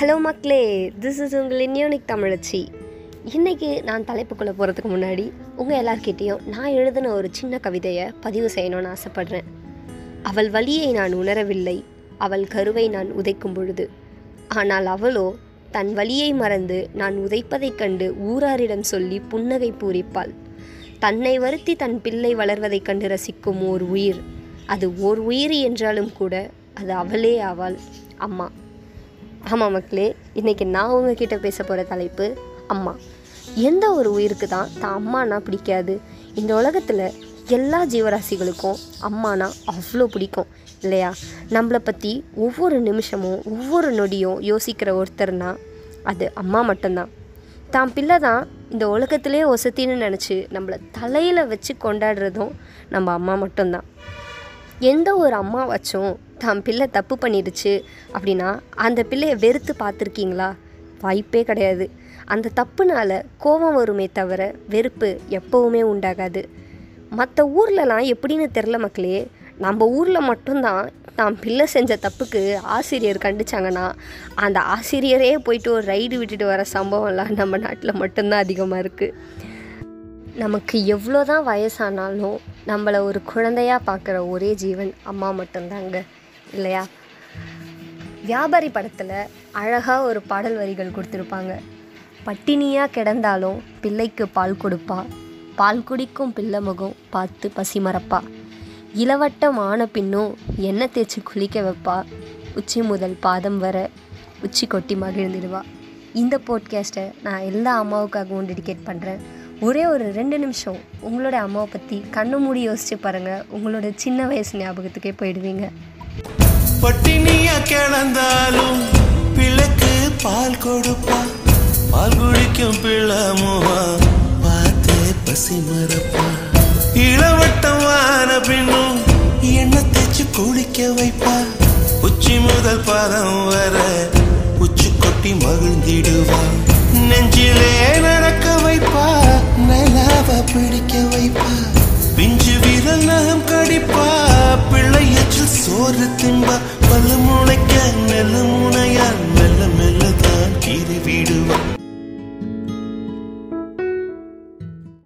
Hello மக்களே this is உங்கள் இன்யூனிக் தமிழச்சி. இன்றைக்கி நான் தலைப்புக்குள்ளே போகிறதுக்கு முன்னாடி உங்கள் எல்லார்கிட்டேயும் நான் எழுதின ஒரு சின்ன கவிதையை பதிவு செய்யணும்னு ஆசைப்பட்றேன். அவள் வழியை நான் உணரவில்லை அவள் கருவை நான் உதைக்கும் பொழுது. ஆனால் அவளோ தன் வழியை மறந்து நான் உதைப்பதைக் கண்டு ஊராரிடம் சொல்லி புன்னகை பூரிப்பாள். தன்னை வருத்தி தன் பிள்ளை வளர்வதைக் கண்டு ரசிக்கும் ஓர் உயிர். அது ஓர் உயிர் என்றாலும் கூட அது அவளே ஆவாள். அம்மா ஆமாம் மக்களே இன்றைக்கி நான் உங்ககிட்ட பேச போகிற தலைப்பு அம்மா. எந்த ஒரு உயிருக்கு தான் தான் அம்மானா பிடிக்காது. இந்த உலகத்தில் எல்லா ஜீவராசிகளுக்கும் அம்மானா அவ்வளோ பிடிக்கும் இல்லையா? நம்மளை பற்றி ஒவ்வொரு நிமிஷமும் ஒவ்வொரு நொடியும் யோசிக்கிற ஒருத்தர்னா அது அம்மா மட்டும்தான். தான் பிள்ளை தான் இந்த உலகத்திலே ஒசத்தின்னு நினச்சி நம்மளை தலையில் வச்சு கொண்டாடுறதும் நம்ம அம்மா மட்டும்தான். எந்த ஒரு அம்மாவாச்சும் தான் பிள்ளை தப்பு பண்ணிடுச்சு அப்படின்னா அந்த பிள்ளையை வெறுத்து பார்த்துருக்கீங்களா? வாய்ப்பே கிடையாது. அந்த தப்புனால கோபம் வருமே தவிர வெறுப்பு எப்போவுமே உண்டாகாது. மற்ற ஊர்லலாம் எப்படின்னு தெரில மக்களே. நம்ம ஊரில் மட்டும்தான் தான் பிள்ளை செஞ்ச தப்புக்கு ஆசிரியர் கண்டிச்சாங்கன்னா அந்த ஆசிரியரே போயிட்டு ஒரு ரைடு விட்டுட்டு வர சம்பவம்லாம் நம்ம நாட்டில் மட்டும்தான் அதிகமாக இருக்குது நமக்கு எவ்வளோ தான் வயசானாலும் நம்மளை ஒரு குழந்தையாக பார்க்குற ஒரே ஜீவன் அம்மா மட்டும்தாங்க இல்லையா? வியாபாரி படத்தில் அழகாக ஒரு பாடல் வரிகள் கொடுத்துருப்பாங்க. பட்டினியாக கிடந்தாலும் பிள்ளைக்கு பால் கொடுப்பா. பால் குடிக்கும் பிள்ளை முகம் பார்த்து பசி மறப்பா. இளவட்டம் ஆன பின்னும் எண்ணெய் தேய்ச்சி குளிக்க வைப்பா. உச்சி முதல் பாதம் வர உச்சி கொட்டி மகிழ்ந்துடுவா. இந்த போட்காஸ்ட்டை நான் எல்லா அம்மாவுக்காகவும் டெடிகேட் பண்ணுறேன் ஒரே ஒரு ரெண்டு நிமிஷம் உங்களோட அம்மாவை பற்றி கண்ணு மூடி யோசிச்சு பாருங்கள் உங்களோட சின்ன வயசு ஞாபகத்துக்கே போயிடுவீங்க. பட்டினியா கிடந்தாலும் பிள்ளைக்கு பால் கொடுப்பா. பால் குடிக்கும் பிள்ளமுவா பார்த்து பசி மறப்பா. இளவட்டம் வான பின்னும் எண்ணெய் தேய்ச்சி குளிக்க வைப்பா. உச்சி முதல் பாதம் வர உச்சி கொட்டி மகிழ்ந்திடுவா. நெஞ்சிலே tiba-tiba